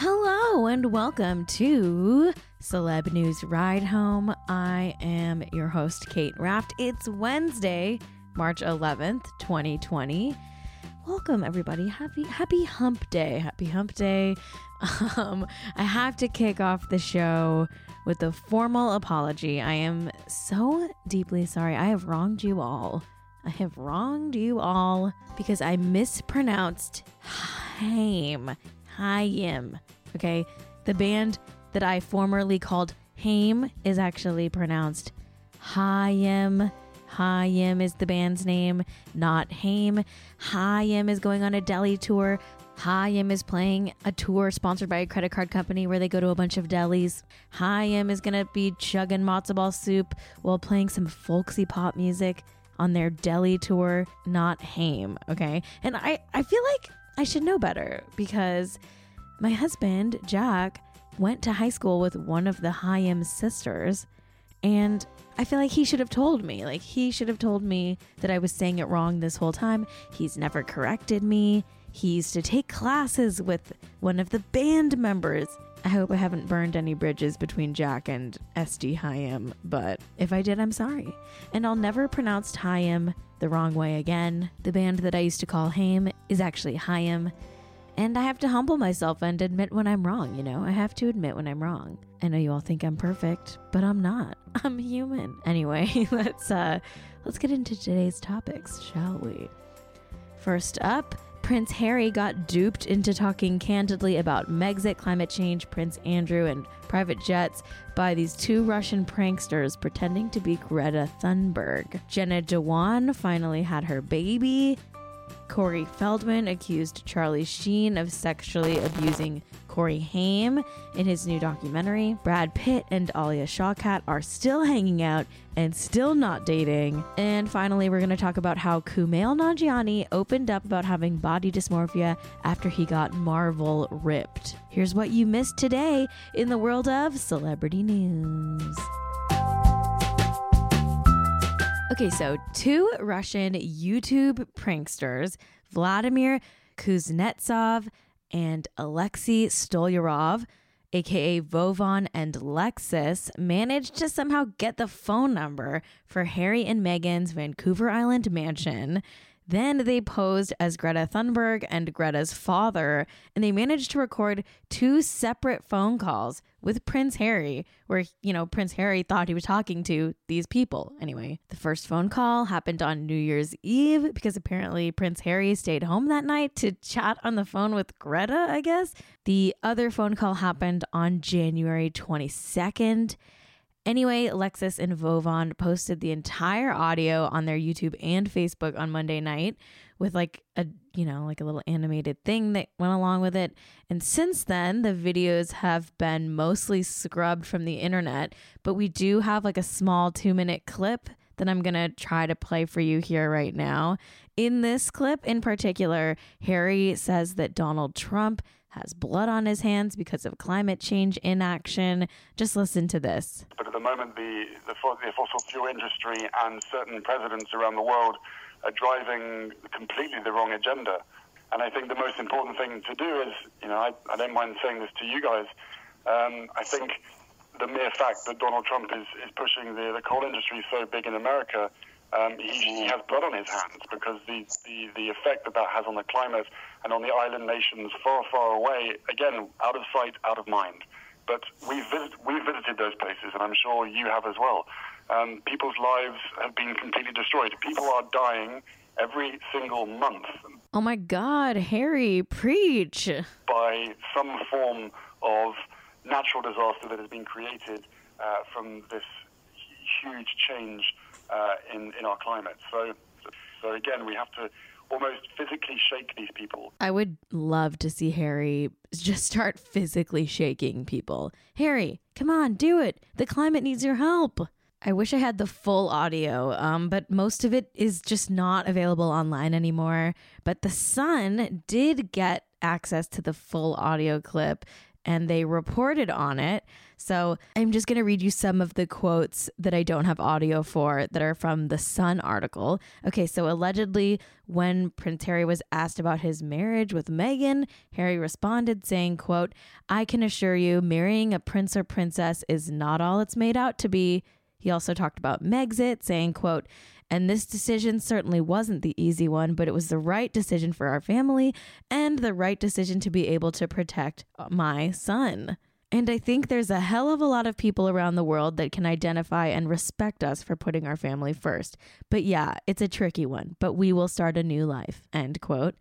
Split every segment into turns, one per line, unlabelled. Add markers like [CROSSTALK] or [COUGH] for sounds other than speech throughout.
Hello and welcome to Celeb News Ride Home. I am your host, Kate Raft. It's Wednesday, March 11th, 2020. Welcome, everybody. Happy Happy Hump Day. Happy Hump Day. [LAUGHS] Um, I have to kick off the show with a formal apology. I am so deeply sorry. I have wronged you all. I have wronged you all because I mispronounced Haim. Haim. Okay. The band that I formerly called Haim is actually pronounced Haim. Haim is the band's name, not Haim. Haim is going on a deli tour. Haim is playing a tour sponsored by a credit card company where they go to a bunch of delis. Haim is going to be chugging matzo ball soup while playing some folksy pop music on their deli tour, not Haim, okay? And I, I feel like I should know better because my husband, Jack, went to high school with one of the Haim sisters, and I feel like he should have told me. Like, he should have told me that I was saying it wrong this whole time. He's never corrected me. He used to take classes with one of the band members. I hope I haven't burned any bridges between Jack and Este Haim, but if I did, I'm sorry. And I'll never pronounce Haim the wrong way again. The band that I used to call Haim is actually Haim. And I have to humble myself and admit when I'm wrong, you know? I have to admit when I'm wrong. I know you all think I'm perfect, but I'm not. [LAUGHS] I'm human. Anyway, [LAUGHS] let's uh let's get into today's topics, shall we? First up, Prince Harry got duped into talking candidly about Megxit, climate change, Prince Andrew, and private jets by these two Russian pranksters pretending to be Greta Thunberg. Jenna Dewan finally had her baby. Corey Feldman accused Charlie Sheen of sexually abusing Corey Haim in his new documentary. Brad Pitt and Alia Shawkat are still hanging out and still not dating. And finally, we're going to talk about how Kumail Nanjiani opened up about having body dysmorphia after he got Marvel ripped. Here's what you missed today in the world of celebrity news. Okay, so two Russian YouTube pranksters, Vladimir Kuznetsov and Alexei Stolyarov, aka Vovan and Lexus, managed to somehow get the phone number for Harry and Meghan's Vancouver Island mansion. Then they posed as Greta Thunberg and Greta's father, and they managed to record two separate phone calls with Prince Harry, where, you know, Prince Harry thought he was talking to these people. Anyway, the first phone call happened on New Year's Eve because apparently Prince Harry stayed home that night to chat on the phone with Greta, I guess. The other phone call happened on January 22nd. Anyway, Lexus and Vovan posted the entire audio on their YouTube and Facebook on Monday night with like a, you know, like a little animated thing that went along with it. And since then, the videos have been mostly scrubbed from the internet, but we do have like a small two minute clip that I'm going to try to play for you here right now. In this clip in particular, Harry says that Donald Trump has blood on his hands because of climate change inaction. Just listen to this.
But at the moment, the, the, the fossil fuel industry and certain presidents around the world are driving completely the wrong agenda. And I think the most important thing to do is, you know, I, I don't mind saying this to you guys. Um, I think the mere fact that Donald Trump is, is pushing the, the coal industry so big in America, um, he, he, has blood on his hands because the, the, the effect that that has on the climate and on the island nations far, far away, again, out of sight, out of mind. But we've, visit, we've visited those places, and I'm sure you have as well. Um, people's lives have been completely destroyed. People are dying every single month.
Oh my God, Harry, preach.
By some form of natural disaster that has been created uh, from this huge change uh, in, in our climate. So, so again, we have to almost physically shake these people.
I would love to see Harry just start physically shaking people. Harry, come on, do it. The climate needs your help. I wish I had the full audio, um, but most of it is just not available online anymore. But The Sun did get access to the full audio clip and they reported on it. So I'm just going to read you some of the quotes that I don't have audio for that are from the Sun article. Okay, so allegedly, when Prince Harry was asked about his marriage with Meghan, Harry responded saying, quote, I can assure you marrying a prince or princess is not all it's made out to be. He also talked about Megxit, saying, quote, and this decision certainly wasn't the easy one, but it was the right decision for our family and the right decision to be able to protect uh, my son. And I think there's a hell of a lot of people around the world that can identify and respect us for putting our family first. But yeah, it's a tricky one, but we will start a new life. End quote.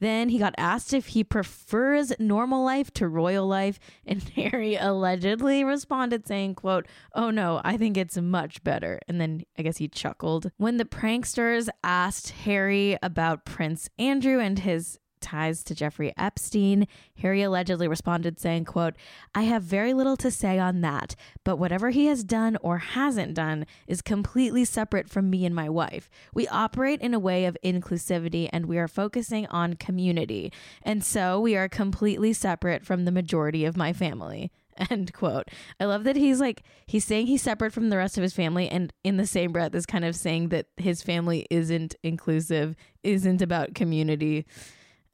Then he got asked if he prefers normal life to royal life, and [LAUGHS] Harry allegedly responded saying, quote, "Oh no, I think it's much better." And then I guess he chuckled. When the pranksters asked Harry about Prince Andrew and his ties to Jeffrey Epstein. Harry allegedly responded saying, quote, I have very little to say on that, but whatever he has done or hasn't done is completely separate from me and my wife. We operate in a way of inclusivity and we are focusing on community. And so we are completely separate from the majority of my family. [LAUGHS] End quote. I love that he's like, he's saying he's separate from the rest of his family, and in the same breath is kind of saying that his family isn't inclusive, isn't about community.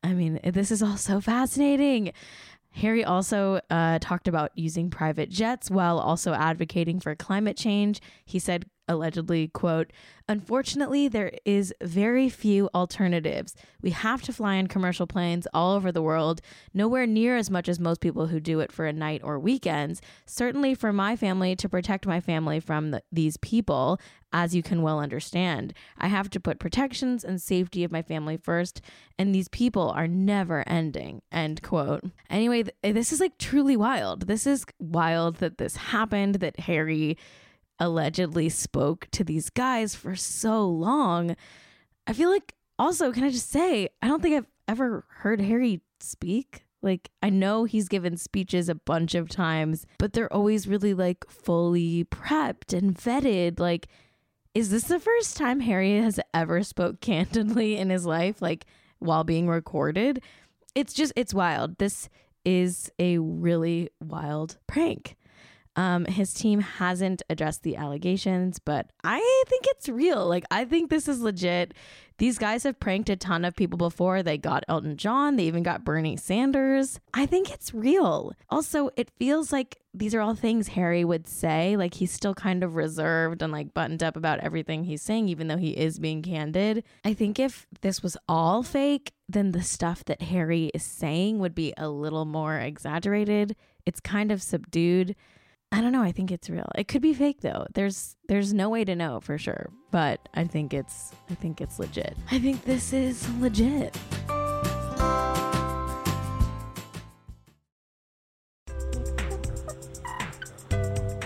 I mean, this is all so fascinating. Harry also uh, talked about using private jets while also advocating for climate change. He said, allegedly, quote, Unfortunately, there is very few alternatives. We have to fly in commercial planes all over the world, nowhere near as much as most people who do it for a night or weekends. Certainly for my family, to protect my family from the, these people, as you can well understand. I have to put protections and safety of my family first, and these people are never ending. End quote. Anyway, th- this is like truly wild. This is wild that this happened, that Harry allegedly spoke to these guys for so long. I feel like also, can I just say, I don't think I've ever heard Harry speak. Like, I know he's given speeches a bunch of times, but they're always really like fully prepped and vetted. Like, is this the first time Harry has ever spoke candidly in his life, like while being recorded? It's just, it's wild. This is a really wild prank. Um, his team hasn't addressed the allegations, but I think it's real. Like, I think this is legit. These guys have pranked a ton of people before. They got Elton John, they even got Bernie Sanders. I think it's real. Also, it feels like these are all things Harry would say. Like, he's still kind of reserved and like buttoned up about everything he's saying, even though he is being candid. I think if this was all fake, then the stuff that Harry is saying would be a little more exaggerated. It's kind of subdued. I don't know. I think it's real. It could be fake though. There's there's no way to know for sure, but I think it's I think it's legit. I think this is legit.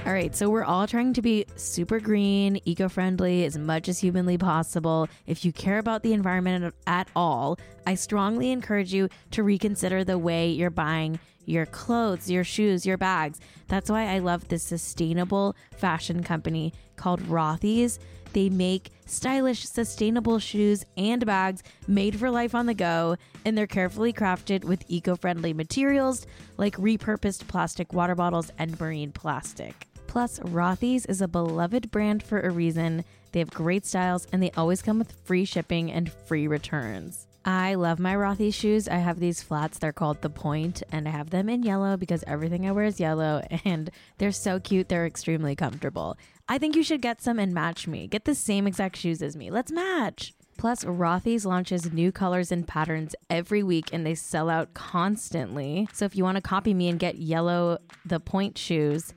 All right, so we're all trying to be super green, eco friendly as much as humanly possible. If you care about the environment at all, I strongly encourage you to reconsider the way you're buying your clothes, your shoes, your bags. That's why I love this sustainable fashion company called Rothy's. They make stylish, sustainable shoes and bags made for life on the go, and they're carefully crafted with eco friendly materials like repurposed plastic water bottles and marine plastic. Plus, Rothy's is a beloved brand for a reason. They have great styles and they always come with free shipping and free returns. I love my Rothy's shoes. I have these flats. They're called The Point, and I have them in yellow because everything I wear is yellow, [LAUGHS] and they're so cute. They're extremely comfortable. I think you should get some and match me. Get the same exact shoes as me. Let's match. Plus, Rothy's launches new colors and patterns every week and they sell out constantly. So if you want to copy me and get yellow The Point shoes,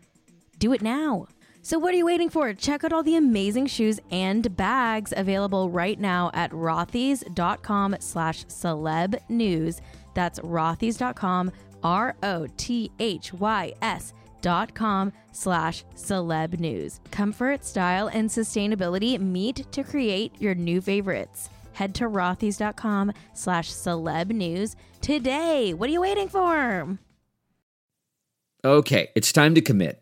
do it now. So what are you waiting for? Check out all the amazing shoes and bags available right now at rothys.com slash celeb news. That's rothys.com, R-O-T-H-Y-S dot com slash celeb news. Comfort, style, and sustainability meet to create your new favorites. Head to rothys.com slash celeb news today. What are you waiting for?
Okay, it's time to commit.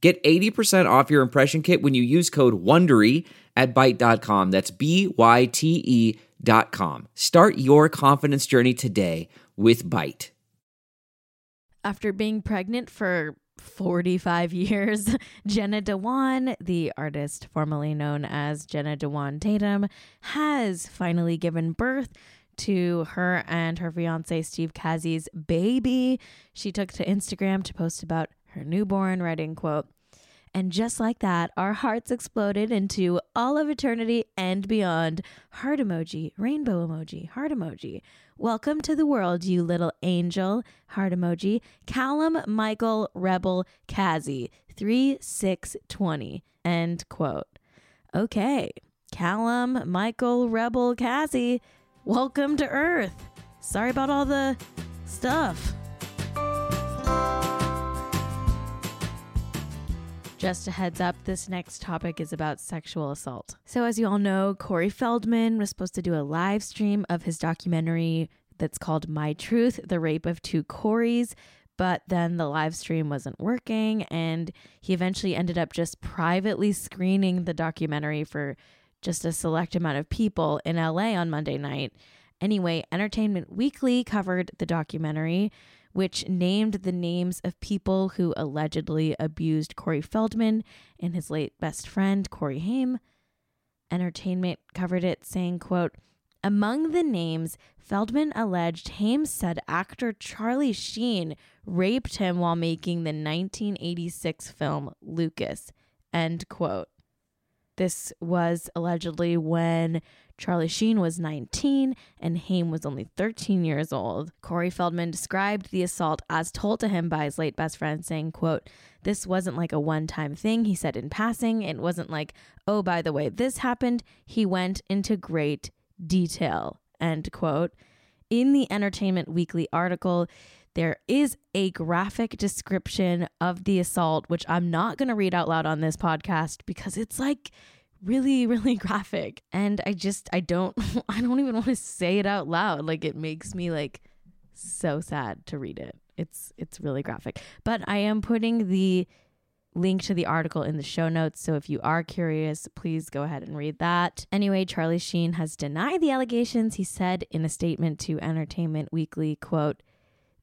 Get 80% off your impression kit when you use code WONDERY at Byte.com. That's B Y T E dot com. Start your confidence journey today with Byte.
After being pregnant for 45 [LAUGHS] years, Jenna Dewan, the artist formerly known as Jenna Dewan Tatum, has finally given birth to her and her fiance Steve Kazee's baby. She took to Instagram to post about her newborn, writing, quote, and just like that, our hearts exploded into all of eternity and beyond. Heart emoji, rainbow emoji, heart emoji. Welcome to the world, you little angel. Heart emoji. Callum Michael Rebel Kazee, 3620. End quote. Okay. Callum Michael Rebel Kazee, welcome to Earth. Sorry about all the stuff. Just a heads up, this next topic is about sexual assault. So, as you all know, Corey Feldman was supposed to do a live stream of his documentary that's called My Truth The Rape of Two Coreys. But then the live stream wasn't working, and he eventually ended up just privately screening the documentary for just a select amount of people in LA on Monday night. Anyway, Entertainment Weekly covered the documentary which named the names of people who allegedly abused Corey Feldman and his late best friend, Corey Haim. Entertainment covered it saying, quote, among the names, Feldman alleged Haim said actor Charlie Sheen raped him while making the 1986 film Lucas. End quote. This was allegedly when Charlie Sheen was 19 and Haim was only 13 years old. Corey Feldman described the assault as told to him by his late best friend, saying, quote, This wasn't like a one-time thing, he said in passing. It wasn't like, oh, by the way, this happened. He went into great detail, end quote. In the Entertainment Weekly article, there is a graphic description of the assault, which I'm not going to read out loud on this podcast because it's like really [LAUGHS] really graphic. And i just i don't [LAUGHS] i don't even want to say it out loud. Like it makes me like so sad to read it. It's it's really graphic. But i am putting the link to the article in the show notes. So if you are curious please go ahead and read that. Anyway charlie sheen has denied the allegations. He said in a statement to entertainment weekly quote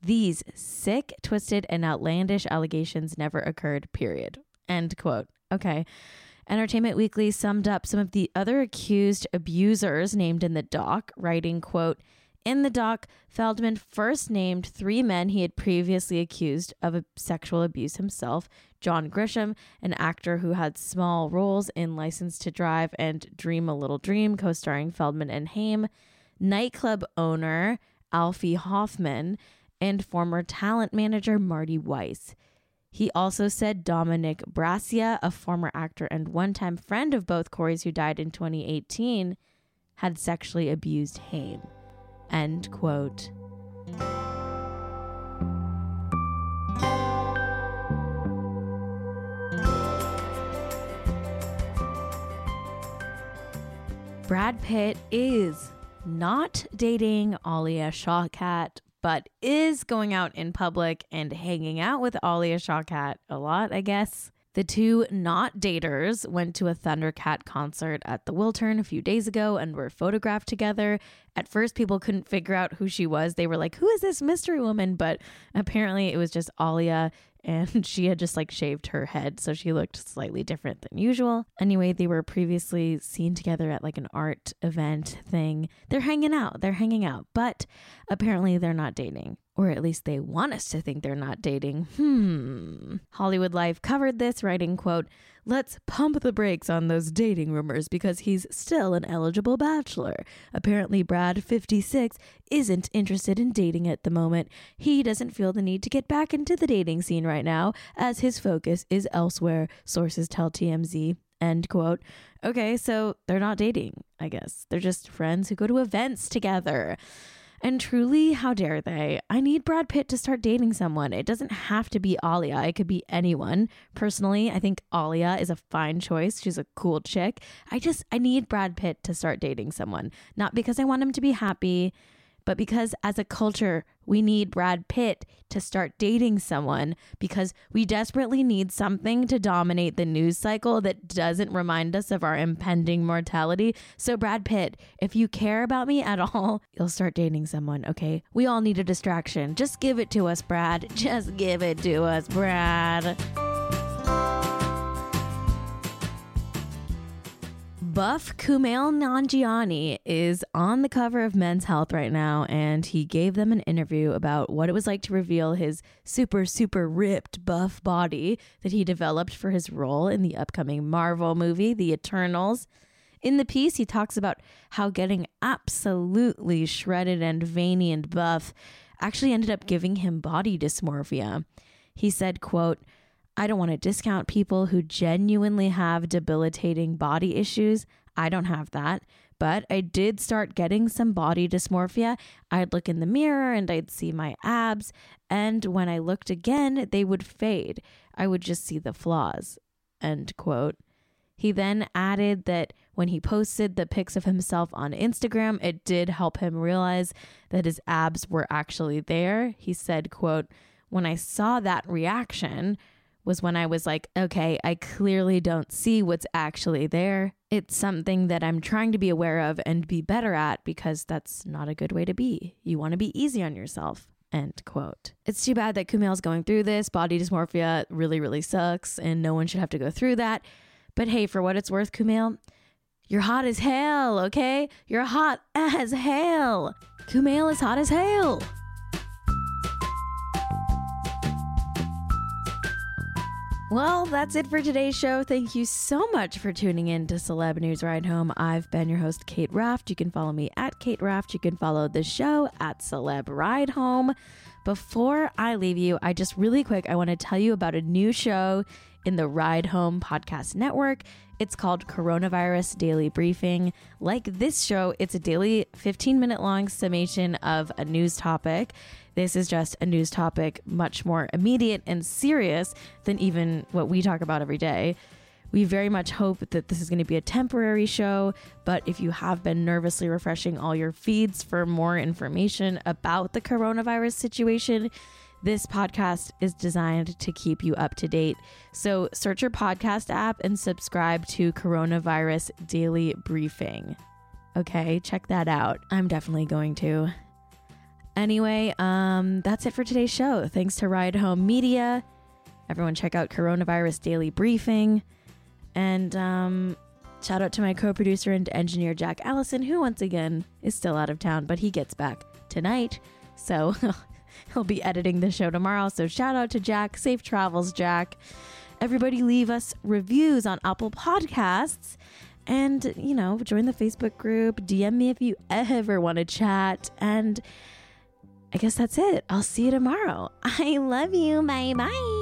these sick twisted and outlandish allegations never occurred period. End quote. Okay Entertainment Weekly summed up some of the other accused abusers named in the doc, writing, quote, in the doc, Feldman first named three men he had previously accused of sexual abuse himself John Grissom, an actor who had small roles in License to Drive and Dream a Little Dream, co starring Feldman and Haim, nightclub owner Alphy Hoffman, and former talent manager Marty Weiss. He also said Dominic Brascia, a former actor and one time friend of both Corey's who died in 2018, had sexually abused Haim. End quote. Brad Pitt is not dating Alia Shawkat, but is going out in public and hanging out with Alia Shawkat a lot, I guess. The two not daters went to a Thundercat concert at the Wiltern a few days ago and were photographed together. At first, people couldn't figure out who she was. They were like, Who is this mystery woman? But apparently, it was just Alia and [LAUGHS] she had just like shaved her head, so she looked slightly different than usual. Anyway, they were previously seen together at like an art event thing. They're hanging out, they're hanging out, but apparently they're not dating. Or at least they want us to think they're not dating. Hmm. Hollywood Life covered this, writing, quote, Let's pump the brakes on those dating rumors because he's still an eligible bachelor. Apparently, Brad, 56, isn't interested in dating at the moment. He doesn't feel the need to get back into the dating scene right now, as his focus is elsewhere, sources tell TMZ. End quote. Okay, so they're not dating, I guess. They're just friends who go to events together. And truly, how dare they? I need Brad Pitt to start dating someone. It doesn't have to be Alia, it could be anyone. Personally, I think Alia is a fine choice. She's a cool chick. I just, I need Brad Pitt to start dating someone. Not because I want him to be happy, but because as a culture, we need Brad Pitt to start dating someone because we desperately need something to dominate the news cycle that doesn't remind us of our impending mortality. So, Brad Pitt, if you care about me at [LAUGHS] all, you'll start dating someone, okay? We all need a distraction. Just give it to us, Brad. Just give it to us, Brad. Buff Kumail Nanjiani is on the cover of Men's Health right now, and he gave them an interview about what it was like to reveal his super, super ripped buff body that he developed for his role in the upcoming Marvel movie, The Eternals. In the piece, he talks about how getting absolutely shredded and veiny and buff actually ended up giving him body dysmorphia. He said, quote, I don't want to discount people who genuinely have debilitating body issues. I don't have that. But I did start getting some body dysmorphia. I'd look in the mirror and I'd see my abs. And when I looked again, they would fade. I would just see the flaws. End quote. He then added that when he posted the pics of himself on Instagram, it did help him realize that his abs were actually there. He said, quote, when I saw that reaction, was when I was like, okay, I clearly don't see what's actually there. It's something that I'm trying to be aware of and be better at because that's not a good way to be. You want to be easy on yourself. End quote. It's too bad that Kumail's going through this. Body dysmorphia really, really sucks, and no one should have to go through that. But hey, for what it's worth, Kumail, you're hot as hell, okay? You're hot as hell. Kumail is hot as hell. Well, that's it for today's show. Thank you so much for tuning in to Celeb News Ride Home. I've been your host, Kate Raft. You can follow me at Kate Raft. You can follow the show at Celeb Ride Home. Before I leave you, I just really quick, I want to tell you about a new show in the Ride Home Podcast Network. It's called Coronavirus Daily Briefing. Like this show, it's a daily 15 minute long summation of a news topic. This is just a news topic much more immediate and serious than even what we talk about every day. We very much hope that this is going to be a temporary show, but if you have been nervously refreshing all your feeds for more information about the coronavirus situation, this podcast is designed to keep you up to date. So search your podcast app and subscribe to Coronavirus Daily Briefing. Okay, check that out. I'm definitely going to. Anyway, um, that's it for today's show. Thanks to Ride Home Media. Everyone, check out Coronavirus Daily Briefing. And um, shout out to my co producer and engineer, Jack Allison, who once again is still out of town, but he gets back tonight. So [LAUGHS] he'll be editing the show tomorrow. So shout out to Jack. Safe travels, Jack. Everybody, leave us reviews on Apple Podcasts. And, you know, join the Facebook group. DM me if you ever want to chat. And I guess that's it. I'll see you tomorrow. [LAUGHS] I love you. Bye bye.